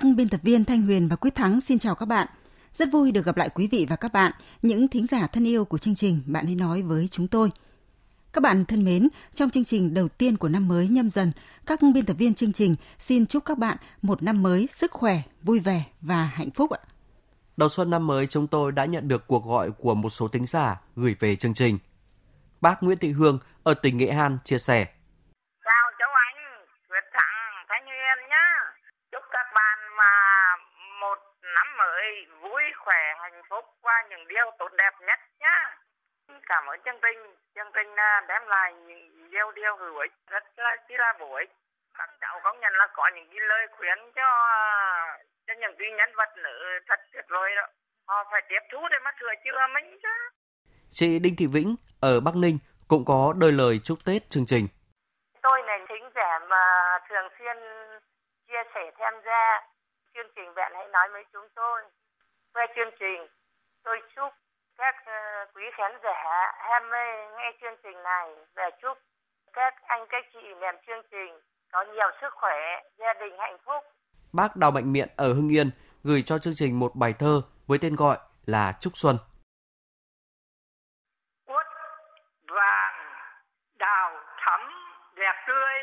Các biên tập viên Thanh Huyền và Quyết Thắng xin chào các bạn. Rất vui được gặp lại quý vị và các bạn, những thính giả thân yêu của chương trình Bạn hãy nói với chúng tôi. Các bạn thân mến, trong chương trình đầu tiên của năm mới nhâm dần, các biên tập viên chương trình xin chúc các bạn một năm mới sức khỏe, vui vẻ và hạnh phúc ạ. Đầu xuân năm mới chúng tôi đã nhận được cuộc gọi của một số thính giả gửi về chương trình. Bác Nguyễn Thị Hương ở tỉnh Nghệ An chia sẻ. Những điều tốt đẹp nhất nhá. Cảm ơn chương trình. Chương trình à, đem lại những điều điều hữu ích rất là chỉ là bổ ích. Các cháu công nhận là có những cái lời khuyên cho cho những cái nhân vật nữ thật tuyệt vời đó. Họ phải tiếp thu để mà sửa chữa mình chứ chị Đinh Thị Vĩnh ở Bắc Ninh cũng có đôi lời chúc Tết chương trình. Tôi là thính giả mà thường xuyên chia sẻ tham gia chương trình bạn hãy nói với chúng tôi về chương trình tôi chúc các ờ, quý khán giả ham mê nghe chương trình này và chúc các anh các chị làm chương trình có nhiều sức khỏe, gia đình hạnh phúc. Bác Đào Mạnh Miện ở Hưng Yên gửi cho chương trình một bài thơ với tên gọi là Trúc Xuân. Quất vàng đào thắm đẹp tươi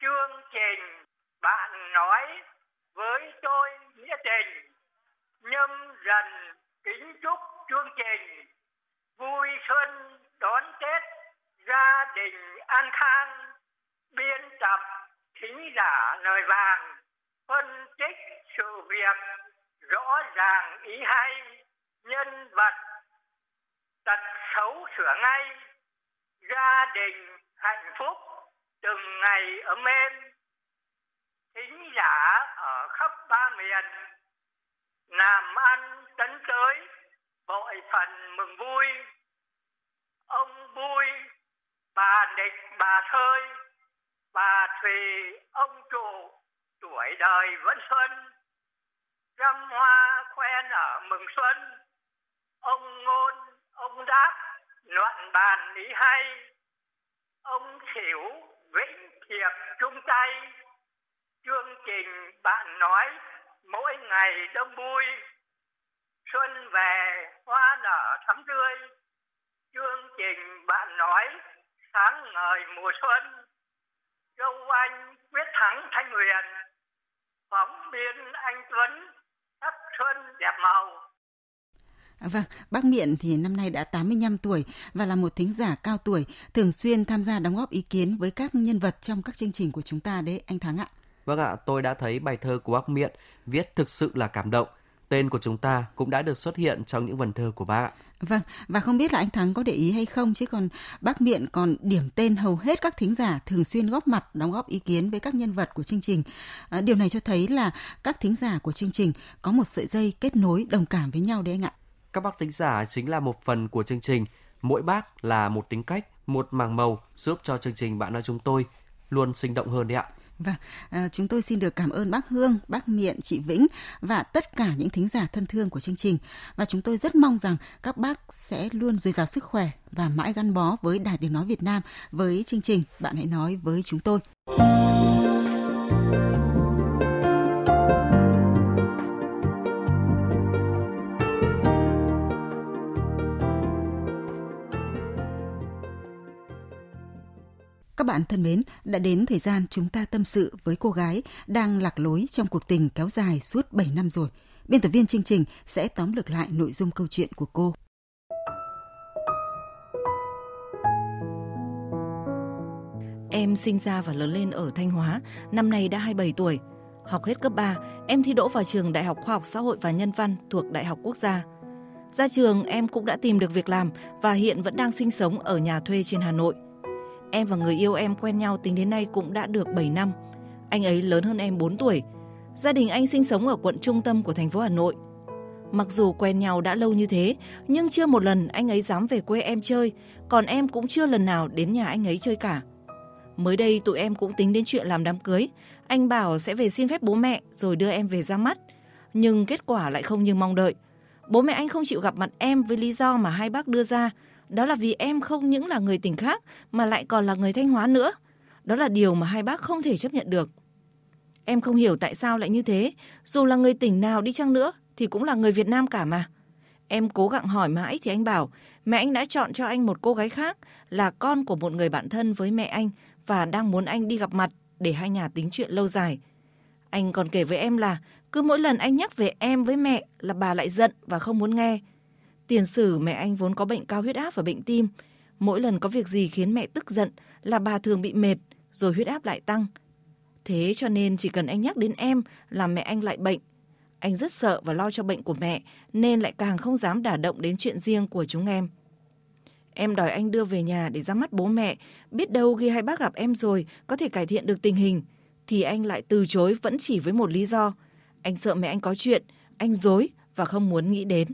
chương trình bạn nói với tôi nghĩa tình nhâm dần kính chúc chương trình vui xuân đón Tết, gia đình an khang, biên tập thính giả lời vàng, phân tích sự việc rõ ràng ý hay, nhân vật tật xấu sửa ngay, gia đình hạnh phúc từng ngày ấm êm. Thính giả ở khắp ba miền, làm ăn tấn tới, bội phần mừng vui. Ông vui, bà địch bà thơi, bà thùy, ông trụ, tuổi đời vẫn xuân. Trăm hoa khoe nở mừng xuân, ông ngôn, ông đáp, luận bàn ý hay. Ông xỉu, vĩnh thiệp chung tay chương trình bạn nói mỗi ngày đông vui xuân về hoa nở thắm tươi chương trình bạn nói sáng ngời mùa xuân châu anh quyết thắng thanh huyền phóng viên anh tuấn sắc xuân đẹp màu À, vâng, bác Miện thì năm nay đã 85 tuổi và là một thính giả cao tuổi, thường xuyên tham gia đóng góp ý kiến với các nhân vật trong các chương trình của chúng ta đấy, anh Thắng ạ. Vâng ạ, tôi đã thấy bài thơ của bác Miện viết thực sự là cảm động. Tên của chúng ta cũng đã được xuất hiện trong những vần thơ của bác ạ. Vâng, và không biết là anh Thắng có để ý hay không chứ còn bác Miện còn điểm tên hầu hết các thính giả thường xuyên góp mặt đóng góp ý kiến với các nhân vật của chương trình. À, điều này cho thấy là các thính giả của chương trình có một sợi dây kết nối đồng cảm với nhau đấy anh ạ. Các bác thính giả chính là một phần của chương trình. Mỗi bác là một tính cách, một màng màu giúp cho chương trình bạn nói chúng tôi luôn sinh động hơn đấy ạ. Vâng, à, chúng tôi xin được cảm ơn bác Hương, bác Miện, chị Vĩnh và tất cả những thính giả thân thương của chương trình. Và chúng tôi rất mong rằng các bác sẽ luôn dồi dào sức khỏe và mãi gắn bó với Đài Tiếng Nói Việt Nam với chương trình Bạn hãy nói với chúng tôi. Các bạn thân mến, đã đến thời gian chúng ta tâm sự với cô gái đang lạc lối trong cuộc tình kéo dài suốt 7 năm rồi. Biên tập viên chương trình sẽ tóm lược lại nội dung câu chuyện của cô. Em sinh ra và lớn lên ở Thanh Hóa, năm nay đã 27 tuổi. Học hết cấp 3, em thi đỗ vào trường Đại học Khoa học Xã hội và Nhân văn thuộc Đại học Quốc gia. Ra trường, em cũng đã tìm được việc làm và hiện vẫn đang sinh sống ở nhà thuê trên Hà Nội – Em và người yêu em quen nhau tính đến nay cũng đã được 7 năm. Anh ấy lớn hơn em 4 tuổi. Gia đình anh sinh sống ở quận trung tâm của thành phố Hà Nội. Mặc dù quen nhau đã lâu như thế, nhưng chưa một lần anh ấy dám về quê em chơi, còn em cũng chưa lần nào đến nhà anh ấy chơi cả. Mới đây tụi em cũng tính đến chuyện làm đám cưới. Anh bảo sẽ về xin phép bố mẹ rồi đưa em về ra mắt. Nhưng kết quả lại không như mong đợi. Bố mẹ anh không chịu gặp mặt em với lý do mà hai bác đưa ra. Đó là vì em không những là người tỉnh khác, mà lại còn là người Thanh Hóa nữa. Đó là điều mà hai bác không thể chấp nhận được. Em không hiểu tại sao lại như thế. Dù là người tỉnh nào đi chăng nữa, thì cũng là người Việt Nam cả mà. Em cố gắng hỏi mãi thì anh bảo, mẹ anh đã chọn cho anh một cô gái khác, là con của một người bạn thân với mẹ anh, và đang muốn anh đi gặp mặt để hai nhà tính chuyện lâu dài. Anh còn kể với em là, cứ mỗi lần anh nhắc về em với mẹ là bà lại giận và không muốn nghe. Tiền sử mẹ anh vốn có bệnh cao huyết áp và bệnh tim. Mỗi lần có việc gì khiến mẹ tức giận là bà thường bị mệt, rồi huyết áp lại tăng. Thế cho nên chỉ cần anh nhắc đến em là mẹ anh lại bệnh. Anh rất sợ và lo cho bệnh của mẹ nên lại càng không dám đả động đến chuyện riêng của chúng em. Em đòi anh đưa về nhà để ra mắt bố mẹ, biết đâu khi hai bác gặp em rồi có thể cải thiện được tình hình. Thì anh lại từ chối vẫn chỉ với một lý do. Anh sợ mẹ anh có chuyện, anh dối và không muốn nghĩ đến.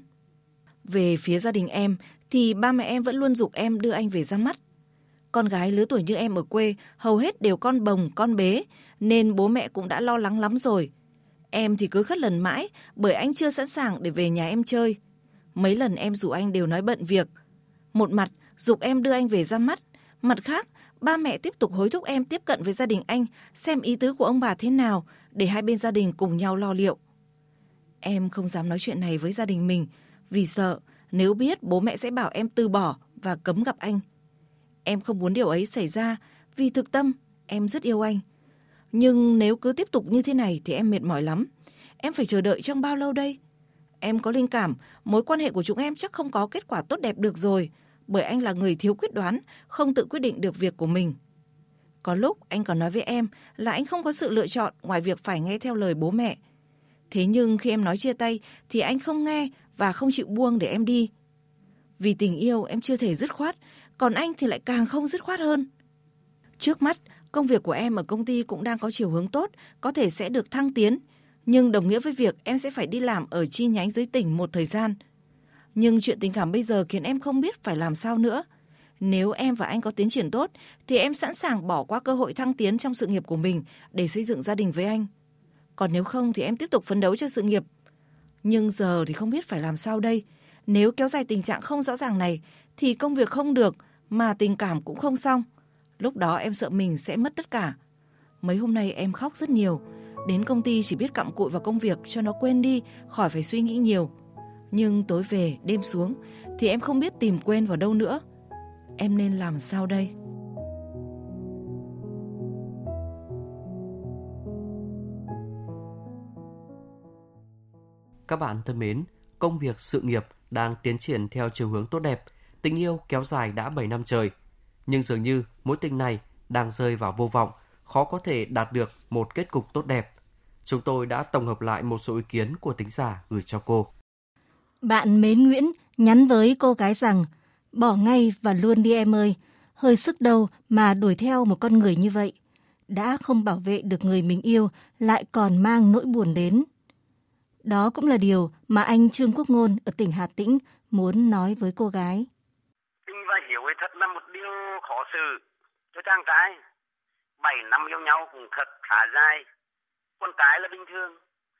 Về phía gia đình em thì ba mẹ em vẫn luôn dục em đưa anh về ra mắt. Con gái lứa tuổi như em ở quê hầu hết đều con bồng, con bế, nên bố mẹ cũng đã lo lắng lắm rồi. Em thì cứ khất lần mãi bởi anh chưa sẵn sàng để về nhà em chơi. Mấy lần em rủ anh đều nói bận việc. Một mặt dục em đưa anh về ra mắt, mặt khác ba mẹ tiếp tục hối thúc em tiếp cận với gia đình anh xem ý tứ của ông bà thế nào để hai bên gia đình cùng nhau lo liệu. Em không dám nói chuyện này với gia đình mình vì sợ nếu biết bố mẹ sẽ bảo em từ bỏ và cấm gặp anh. Em không muốn điều ấy xảy ra vì thực tâm em rất yêu anh. Nhưng nếu cứ tiếp tục như thế này thì em mệt mỏi lắm. Em phải chờ đợi trong bao lâu đây? Em có linh cảm mối quan hệ của chúng em chắc không có kết quả tốt đẹp được rồi bởi anh là người thiếu quyết đoán, không tự quyết định được việc của mình. Có lúc anh còn nói với em là anh không có sự lựa chọn ngoài việc phải nghe theo lời bố mẹ. Thế nhưng khi em nói chia tay thì anh không nghe và không chịu buông để em đi. Vì tình yêu em chưa thể dứt khoát, còn anh thì lại càng không dứt khoát hơn. Trước mắt, công việc của em ở công ty cũng đang có chiều hướng tốt, có thể sẽ được thăng tiến, nhưng đồng nghĩa với việc em sẽ phải đi làm ở chi nhánh dưới tỉnh một thời gian. Nhưng chuyện tình cảm bây giờ khiến em không biết phải làm sao nữa. Nếu em và anh có tiến triển tốt, thì em sẵn sàng bỏ qua cơ hội thăng tiến trong sự nghiệp của mình để xây dựng gia đình với anh. Còn nếu không thì em tiếp tục phấn đấu cho sự nghiệp. Nhưng giờ thì không biết phải làm sao đây. Nếu kéo dài tình trạng không rõ ràng này, thì công việc không được, mà tình cảm cũng không xong. Lúc đó em sợ mình sẽ mất tất cả. Mấy hôm nay em khóc rất nhiều. Đến công ty chỉ biết cặm cụi vào công việc cho nó quên đi, khỏi phải suy nghĩ nhiều. Nhưng tối về, đêm xuống, thì em không biết tìm quên vào đâu nữa. Em nên làm sao đây? Các bạn thân mến, công việc sự nghiệp đang tiến triển theo chiều hướng tốt đẹp. Tình yêu kéo dài đã 7 năm trời. Nhưng dường như mối tình này đang rơi vào vô vọng, khó có thể đạt được một kết cục tốt đẹp. Chúng tôi đã tổng hợp lại một số ý kiến của tính giả gửi cho cô. Bạn Mến Nguyễn nhắn với cô gái rằng bỏ ngay và luôn đi em ơi, hơi sức đâu mà đuổi theo một con người như vậy. Đã không bảo vệ được người mình yêu lại còn mang nỗi buồn đến. Đó cũng là điều mà anh Trương Quốc Ngôn ở tỉnh Hà Tĩnh muốn nói với cô gái. Tình và hiểu ấy thật là một điều khó xử cho chàng trai. Bảy năm yêu nhau cũng thật khá dài. Con cái là bình thường,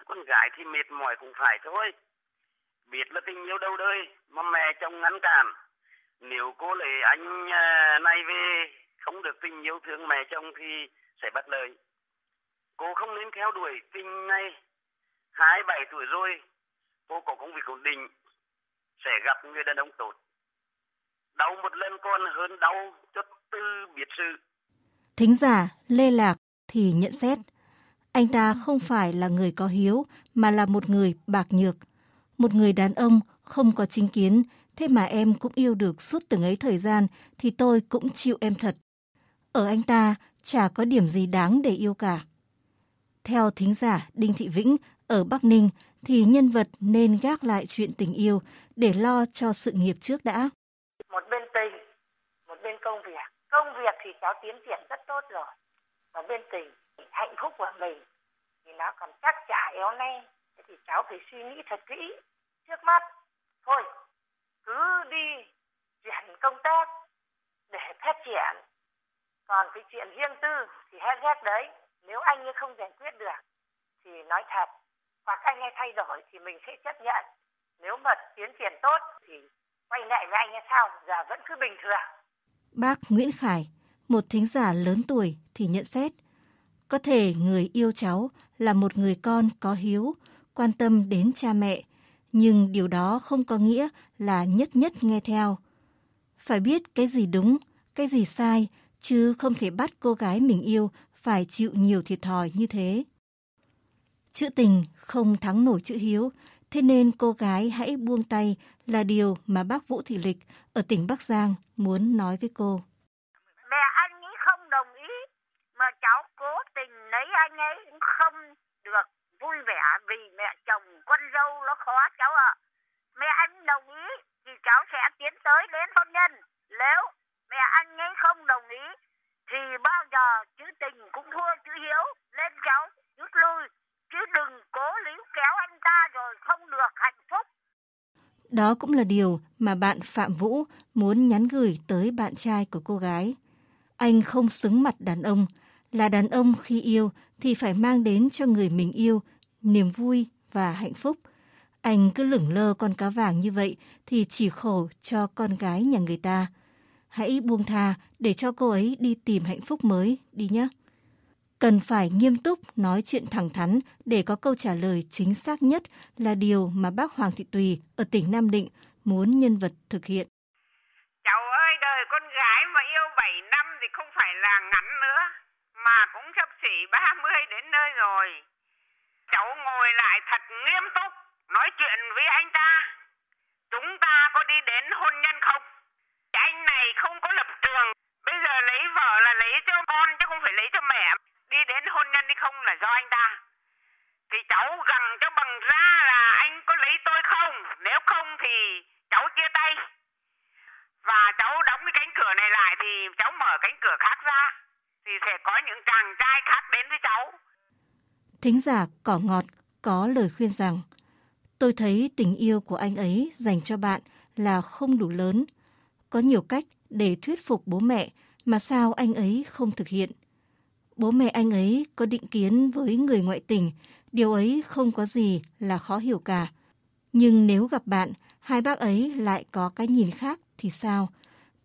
con gái thì mệt mỏi cũng phải thôi. Biết là tình yêu đâu đời mà mẹ chồng ngăn cản. Nếu cô lấy anh à, này về không được tình yêu thương mẹ chồng thì sẽ bất lợi. Cô không nên theo đuổi tình này hai bảy tuổi rồi, cô có công việc ổn định, sẽ gặp người đàn ông tốt. Đau một lần còn hơn đau cho tư biệt sự. Thính giả lê lạc thì nhận xét, anh ta không phải là người có hiếu mà là một người bạc nhược. Một người đàn ông không có chính kiến, thế mà em cũng yêu được suốt từng ấy thời gian thì tôi cũng chịu em thật. Ở anh ta chả có điểm gì đáng để yêu cả. Theo thính giả Đinh Thị Vĩnh ở Bắc Ninh thì nhân vật nên gác lại chuyện tình yêu để lo cho sự nghiệp trước đã. Một bên tình, một bên công việc. Công việc thì cháu tiến triển rất tốt rồi. Và bên tình, hạnh phúc của mình thì nó còn chắc chả éo nay. Thế thì cháu phải suy nghĩ thật kỹ. Trước mắt, thôi, cứ đi chuyển công tác để phát triển. Còn cái chuyện riêng tư thì hết ghét đấy. Nếu anh ấy không giải quyết được thì nói thật và anh ấy thay đổi thì mình sẽ chấp nhận. Nếu mà tiến triển tốt thì quay lại với anh ấy sau. Giờ vẫn cứ bình thường. Bác Nguyễn Khải, một thính giả lớn tuổi thì nhận xét. Có thể người yêu cháu là một người con có hiếu, quan tâm đến cha mẹ, nhưng điều đó không có nghĩa là nhất nhất nghe theo. Phải biết cái gì đúng, cái gì sai, chứ không thể bắt cô gái mình yêu phải chịu nhiều thiệt thòi như thế. Chữ tình không thắng nổi chữ hiếu, thế nên cô gái hãy buông tay là điều mà bác Vũ Thị Lịch ở tỉnh Bắc Giang muốn nói với cô. Mẹ anh ấy không đồng ý, mà cháu cố tình lấy anh ấy cũng không được vui vẻ vì mẹ chồng con dâu nó khó cháu ạ. À. Mẹ anh đồng ý thì cháu sẽ tiến tới đến hôn nhân. Nếu mẹ anh ấy không đồng ý thì bao giờ chữ tình cũng thua chữ hiếu lên cháu rút lui chứ đừng cố líu kéo anh ta rồi không được hạnh phúc. Đó cũng là điều mà bạn Phạm Vũ muốn nhắn gửi tới bạn trai của cô gái. Anh không xứng mặt đàn ông, là đàn ông khi yêu thì phải mang đến cho người mình yêu niềm vui và hạnh phúc. Anh cứ lửng lơ con cá vàng như vậy thì chỉ khổ cho con gái nhà người ta. Hãy buông tha để cho cô ấy đi tìm hạnh phúc mới đi nhé. Cần phải nghiêm túc nói chuyện thẳng thắn để có câu trả lời chính xác nhất là điều mà bác Hoàng Thị Tùy ở tỉnh Nam Định muốn nhân vật thực hiện. Cháu ơi, đời con gái mà yêu 7 năm thì không phải là ngắn nữa, mà cũng sắp xỉ 30 đến nơi rồi. Cháu ngồi lại thật nghiêm túc, nói chuyện với anh ta. Chúng ta có đi đến hôn nhân không? Anh này không có lập trường. Bây giờ lấy vợ là lấy cho con chứ không phải lấy cho mẹ đi đến hôn nhân hay không là do anh ta. Thì cháu gần cho bằng ra là anh có lấy tôi không? Nếu không thì cháu chia tay. Và cháu đóng cái cánh cửa này lại thì cháu mở cánh cửa khác ra. Thì sẽ có những chàng trai khác đến với cháu. Thính giả cỏ ngọt có lời khuyên rằng, tôi thấy tình yêu của anh ấy dành cho bạn là không đủ lớn. Có nhiều cách để thuyết phục bố mẹ mà sao anh ấy không thực hiện. Bố mẹ anh ấy có định kiến với người ngoại tình, điều ấy không có gì là khó hiểu cả. Nhưng nếu gặp bạn, hai bác ấy lại có cái nhìn khác thì sao?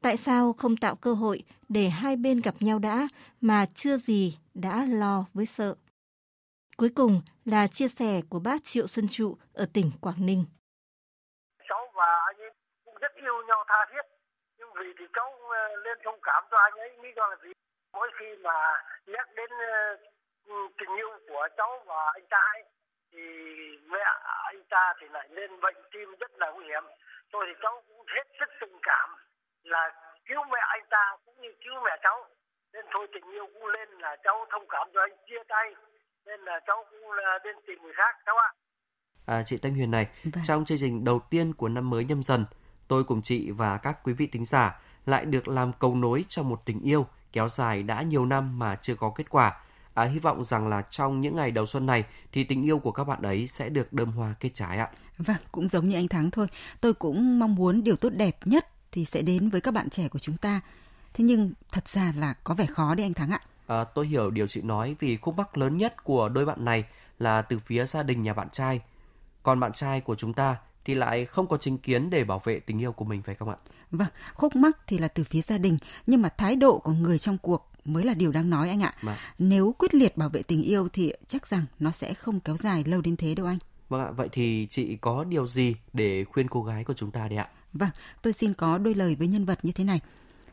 Tại sao không tạo cơ hội để hai bên gặp nhau đã mà chưa gì đã lo với sợ? Cuối cùng là chia sẻ của bác Triệu Xuân Trụ ở tỉnh Quảng Ninh. Cháu và anh ấy cũng rất yêu nhau tha thiết, nhưng vì thì cháu ờ, lên thông cảm cho anh ấy lý do là gì? Mỗi khi mà nhắc đến uh, tình yêu của cháu và anh ta ấy, thì mẹ anh ta thì lại lên bệnh tim rất là nguy hiểm. Tôi thì cháu cũng hết sức tình cảm là cứu mẹ anh ta cũng như cứu mẹ cháu. Nên thôi tình yêu cũng lên là cháu thông cảm cho anh chia tay. Nên là cháu cũng là nên tìm người khác cháu ạ. À, chị Thanh Huyền này vâng. trong chương trình đầu tiên của năm mới nhâm dần tôi cùng chị và các quý vị tính giả lại được làm cầu nối cho một tình yêu kéo dài đã nhiều năm mà chưa có kết quả. À, hy vọng rằng là trong những ngày đầu xuân này thì tình yêu của các bạn ấy sẽ được đơm hoa kết trái ạ. Vâng, cũng giống như anh Thắng thôi. Tôi cũng mong muốn điều tốt đẹp nhất thì sẽ đến với các bạn trẻ của chúng ta. Thế nhưng thật ra là có vẻ khó đấy anh Thắng ạ. À, tôi hiểu điều chị nói vì khúc mắc lớn nhất của đôi bạn này là từ phía gia đình nhà bạn trai. Còn bạn trai của chúng ta thì lại không có chính kiến để bảo vệ tình yêu của mình phải không ạ? Vâng, khúc mắc thì là từ phía gia đình, nhưng mà thái độ của người trong cuộc mới là điều đang nói anh ạ. Mà. Vâng. Nếu quyết liệt bảo vệ tình yêu thì chắc rằng nó sẽ không kéo dài lâu đến thế đâu anh. Vâng ạ, vậy thì chị có điều gì để khuyên cô gái của chúng ta đấy ạ? Vâng, tôi xin có đôi lời với nhân vật như thế này.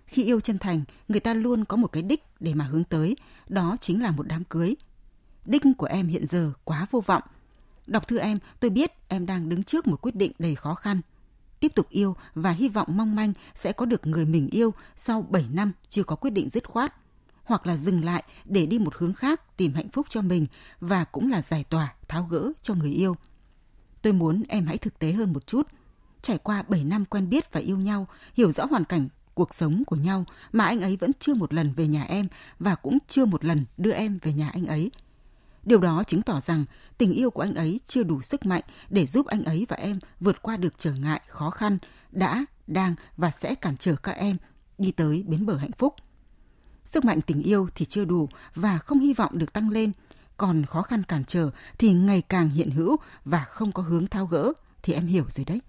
Khi yêu chân thành, người ta luôn có một cái đích để mà hướng tới, đó chính là một đám cưới. Đích của em hiện giờ quá vô vọng. Đọc thư em, tôi biết em đang đứng trước một quyết định đầy khó khăn – tiếp tục yêu và hy vọng mong manh sẽ có được người mình yêu sau 7 năm chưa có quyết định dứt khoát hoặc là dừng lại để đi một hướng khác tìm hạnh phúc cho mình và cũng là giải tỏa, tháo gỡ cho người yêu. Tôi muốn em hãy thực tế hơn một chút. Trải qua 7 năm quen biết và yêu nhau, hiểu rõ hoàn cảnh cuộc sống của nhau mà anh ấy vẫn chưa một lần về nhà em và cũng chưa một lần đưa em về nhà anh ấy. Điều đó chứng tỏ rằng tình yêu của anh ấy chưa đủ sức mạnh để giúp anh ấy và em vượt qua được trở ngại, khó khăn, đã, đang và sẽ cản trở các em đi tới bến bờ hạnh phúc. Sức mạnh tình yêu thì chưa đủ và không hy vọng được tăng lên, còn khó khăn cản trở thì ngày càng hiện hữu và không có hướng thao gỡ thì em hiểu rồi đấy.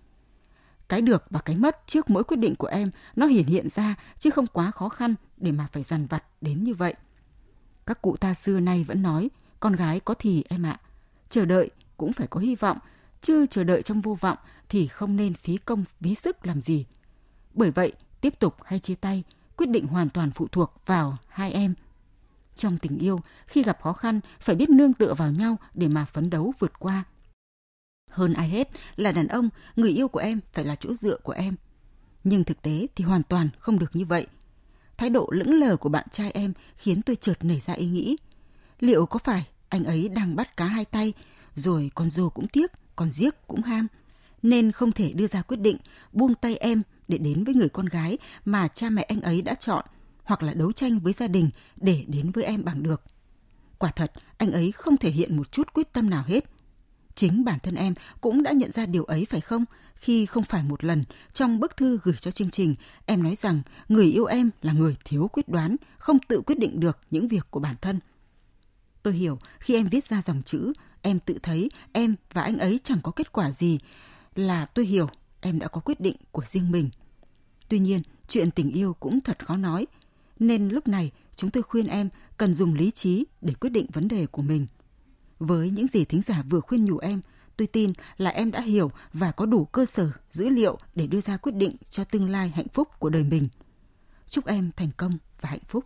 Cái được và cái mất trước mỗi quyết định của em nó hiển hiện ra chứ không quá khó khăn để mà phải dằn vặt đến như vậy. Các cụ ta xưa nay vẫn nói, con gái có thì em ạ. Chờ đợi cũng phải có hy vọng, chứ chờ đợi trong vô vọng thì không nên phí công ví sức làm gì. Bởi vậy, tiếp tục hay chia tay, quyết định hoàn toàn phụ thuộc vào hai em. Trong tình yêu, khi gặp khó khăn, phải biết nương tựa vào nhau để mà phấn đấu vượt qua. Hơn ai hết là đàn ông, người yêu của em phải là chỗ dựa của em. Nhưng thực tế thì hoàn toàn không được như vậy. Thái độ lững lờ của bạn trai em khiến tôi chợt nảy ra ý nghĩ. Liệu có phải anh ấy đang bắt cá hai tay, rồi con dù cũng tiếc, con giếc cũng ham, nên không thể đưa ra quyết định buông tay em để đến với người con gái mà cha mẹ anh ấy đã chọn, hoặc là đấu tranh với gia đình để đến với em bằng được. Quả thật, anh ấy không thể hiện một chút quyết tâm nào hết – Chính bản thân em cũng đã nhận ra điều ấy phải không? Khi không phải một lần trong bức thư gửi cho chương trình, em nói rằng người yêu em là người thiếu quyết đoán, không tự quyết định được những việc của bản thân. Tôi hiểu khi em viết ra dòng chữ, em tự thấy em và anh ấy chẳng có kết quả gì, là tôi hiểu em đã có quyết định của riêng mình. Tuy nhiên, chuyện tình yêu cũng thật khó nói, nên lúc này chúng tôi khuyên em cần dùng lý trí để quyết định vấn đề của mình – với những gì thính giả vừa khuyên nhủ em, tôi tin là em đã hiểu và có đủ cơ sở, dữ liệu để đưa ra quyết định cho tương lai hạnh phúc của đời mình. Chúc em thành công và hạnh phúc.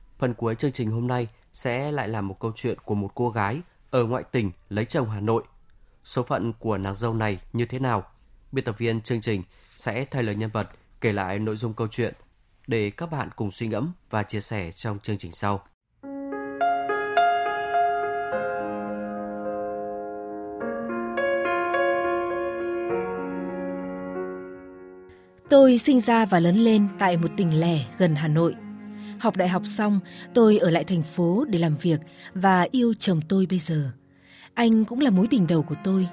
phần cuối chương trình hôm nay sẽ lại là một câu chuyện của một cô gái ở ngoại tỉnh lấy chồng Hà Nội. Số phận của nàng dâu này như thế nào? Biên tập viên chương trình sẽ thay lời nhân vật kể lại nội dung câu chuyện để các bạn cùng suy ngẫm và chia sẻ trong chương trình sau. Tôi sinh ra và lớn lên tại một tỉnh lẻ gần Hà Nội. Học đại học xong, tôi ở lại thành phố để làm việc và yêu chồng tôi bây giờ. Anh cũng là mối tình đầu của tôi.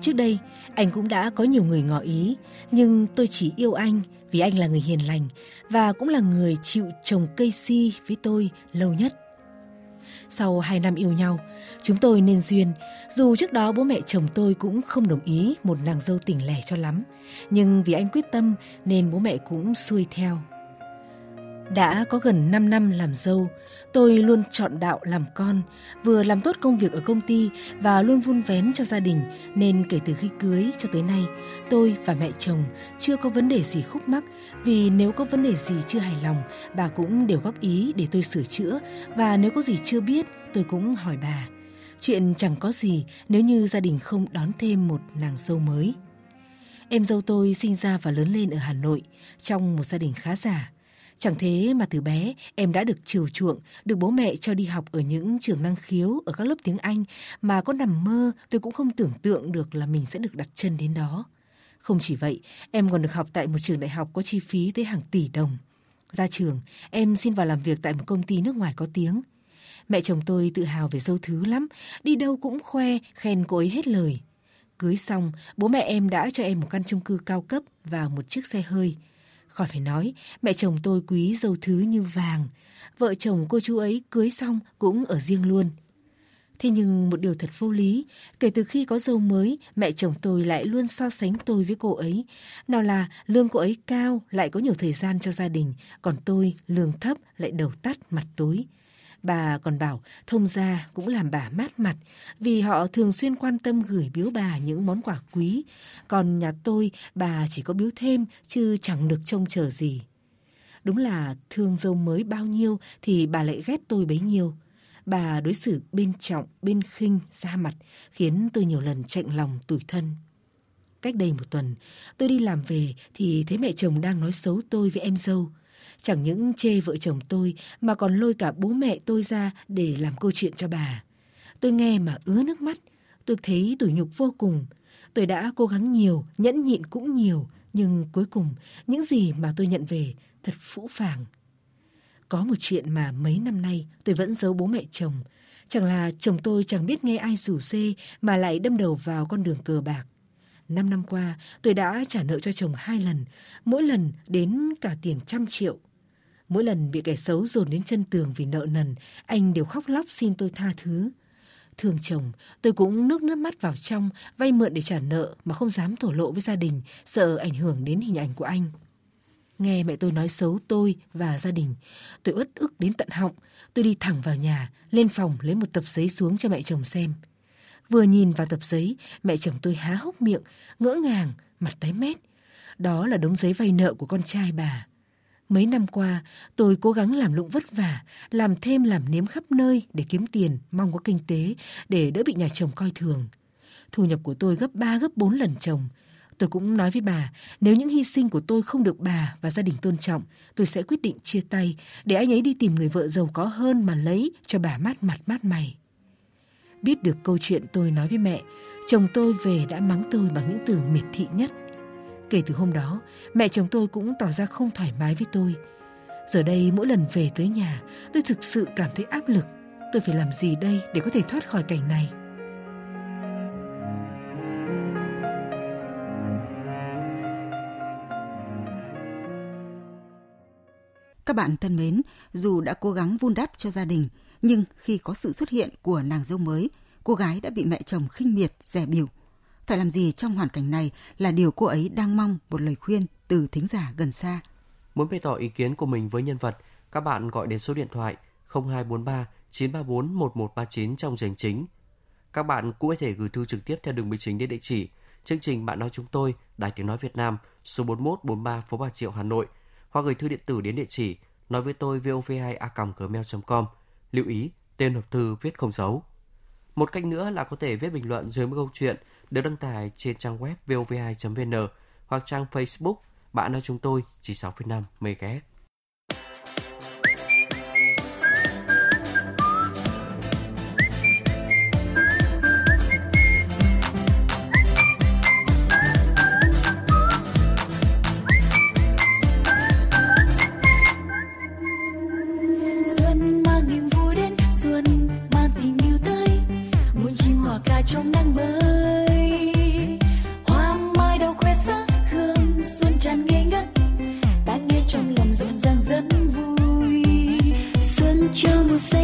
Trước đây, anh cũng đã có nhiều người ngỏ ý, nhưng tôi chỉ yêu anh vì anh là người hiền lành và cũng là người chịu trồng cây si với tôi lâu nhất. Sau 2 năm yêu nhau, chúng tôi nên duyên, dù trước đó bố mẹ chồng tôi cũng không đồng ý một nàng dâu tỉnh lẻ cho lắm, nhưng vì anh quyết tâm nên bố mẹ cũng xuôi theo. Đã có gần 5 năm làm dâu, tôi luôn chọn đạo làm con, vừa làm tốt công việc ở công ty và luôn vun vén cho gia đình, nên kể từ khi cưới cho tới nay, tôi và mẹ chồng chưa có vấn đề gì khúc mắc, vì nếu có vấn đề gì chưa hài lòng, bà cũng đều góp ý để tôi sửa chữa và nếu có gì chưa biết, tôi cũng hỏi bà. Chuyện chẳng có gì nếu như gia đình không đón thêm một nàng dâu mới. Em dâu tôi sinh ra và lớn lên ở Hà Nội trong một gia đình khá giả. Chẳng thế mà từ bé em đã được chiều chuộng, được bố mẹ cho đi học ở những trường năng khiếu ở các lớp tiếng Anh mà có nằm mơ tôi cũng không tưởng tượng được là mình sẽ được đặt chân đến đó. Không chỉ vậy, em còn được học tại một trường đại học có chi phí tới hàng tỷ đồng. Ra trường, em xin vào làm việc tại một công ty nước ngoài có tiếng. Mẹ chồng tôi tự hào về dâu thứ lắm, đi đâu cũng khoe, khen cô ấy hết lời. Cưới xong, bố mẹ em đã cho em một căn chung cư cao cấp và một chiếc xe hơi – Khỏi phải nói, mẹ chồng tôi quý dâu thứ như vàng. Vợ chồng cô chú ấy cưới xong cũng ở riêng luôn. Thế nhưng một điều thật vô lý, kể từ khi có dâu mới, mẹ chồng tôi lại luôn so sánh tôi với cô ấy. Nào là lương cô ấy cao, lại có nhiều thời gian cho gia đình, còn tôi lương thấp lại đầu tắt mặt tối. Bà còn bảo thông gia cũng làm bà mát mặt vì họ thường xuyên quan tâm gửi biếu bà những món quà quý. Còn nhà tôi bà chỉ có biếu thêm chứ chẳng được trông chờ gì. Đúng là thương dâu mới bao nhiêu thì bà lại ghét tôi bấy nhiêu. Bà đối xử bên trọng, bên khinh, ra mặt khiến tôi nhiều lần chạnh lòng tủi thân. Cách đây một tuần, tôi đi làm về thì thấy mẹ chồng đang nói xấu tôi với em dâu. Chẳng những chê vợ chồng tôi mà còn lôi cả bố mẹ tôi ra để làm câu chuyện cho bà. Tôi nghe mà ứa nước mắt, tôi thấy tủi nhục vô cùng. Tôi đã cố gắng nhiều, nhẫn nhịn cũng nhiều, nhưng cuối cùng những gì mà tôi nhận về thật phũ phàng. Có một chuyện mà mấy năm nay tôi vẫn giấu bố mẹ chồng. Chẳng là chồng tôi chẳng biết nghe ai rủ xê mà lại đâm đầu vào con đường cờ bạc. Năm năm qua, tôi đã trả nợ cho chồng hai lần, mỗi lần đến cả tiền trăm triệu. Mỗi lần bị kẻ xấu dồn đến chân tường vì nợ nần, anh đều khóc lóc xin tôi tha thứ. Thương chồng, tôi cũng nước nước mắt vào trong, vay mượn để trả nợ mà không dám thổ lộ với gia đình, sợ ảnh hưởng đến hình ảnh của anh. Nghe mẹ tôi nói xấu tôi và gia đình, tôi uất ức đến tận họng. Tôi đi thẳng vào nhà, lên phòng lấy một tập giấy xuống cho mẹ chồng xem. Vừa nhìn vào tập giấy, mẹ chồng tôi há hốc miệng, ngỡ ngàng, mặt tái mét. Đó là đống giấy vay nợ của con trai bà. Mấy năm qua, tôi cố gắng làm lụng vất vả, làm thêm làm nếm khắp nơi để kiếm tiền, mong có kinh tế, để đỡ bị nhà chồng coi thường. Thu nhập của tôi gấp 3 gấp 4 lần chồng. Tôi cũng nói với bà, nếu những hy sinh của tôi không được bà và gia đình tôn trọng, tôi sẽ quyết định chia tay để anh ấy đi tìm người vợ giàu có hơn mà lấy cho bà mát mặt mát mày. Biết được câu chuyện tôi nói với mẹ, chồng tôi về đã mắng tôi bằng những từ miệt thị nhất. Kể từ hôm đó, mẹ chồng tôi cũng tỏ ra không thoải mái với tôi. Giờ đây mỗi lần về tới nhà, tôi thực sự cảm thấy áp lực. Tôi phải làm gì đây để có thể thoát khỏi cảnh này? Các bạn thân mến, dù đã cố gắng vun đắp cho gia đình, nhưng khi có sự xuất hiện của nàng dâu mới, cô gái đã bị mẹ chồng khinh miệt, rẻ biểu. Phải làm gì trong hoàn cảnh này là điều cô ấy đang mong một lời khuyên từ thính giả gần xa. Muốn bày tỏ ý kiến của mình với nhân vật, các bạn gọi đến số điện thoại 0243 934 1139 trong chương chính. Các bạn cũng có thể gửi thư trực tiếp theo đường bưu chính đến địa chỉ chương trình Bạn nói chúng tôi, Đài Tiếng nói Việt Nam, số 4143 phố Bà Triệu, Hà Nội hoặc gửi thư điện tử đến địa chỉ nói với tôi vov2a.gmail.com. Lưu ý, tên hộp thư viết không dấu. Một cách nữa là có thể viết bình luận dưới mỗi câu chuyện được đăng tải trên trang web vov2.vn hoặc trang Facebook Bạn nói chúng tôi chỉ 6,5 MHz. Xuân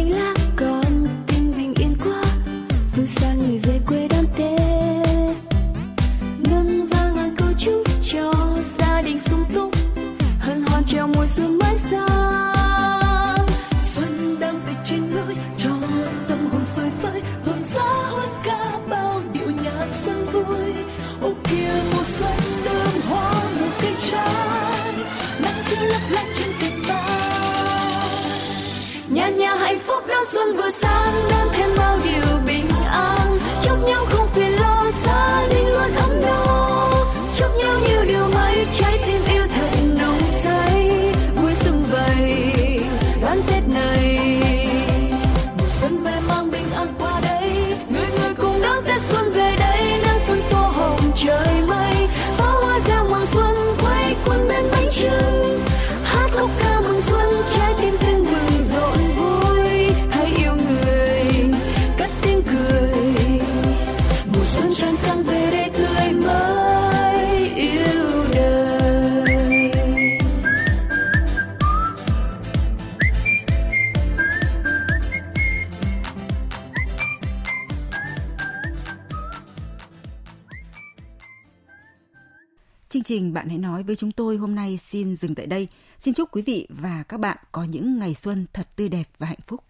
Bạn hãy nói với chúng tôi hôm nay xin dừng tại đây. Xin chúc quý vị và các bạn có những ngày xuân thật tươi đẹp và hạnh phúc.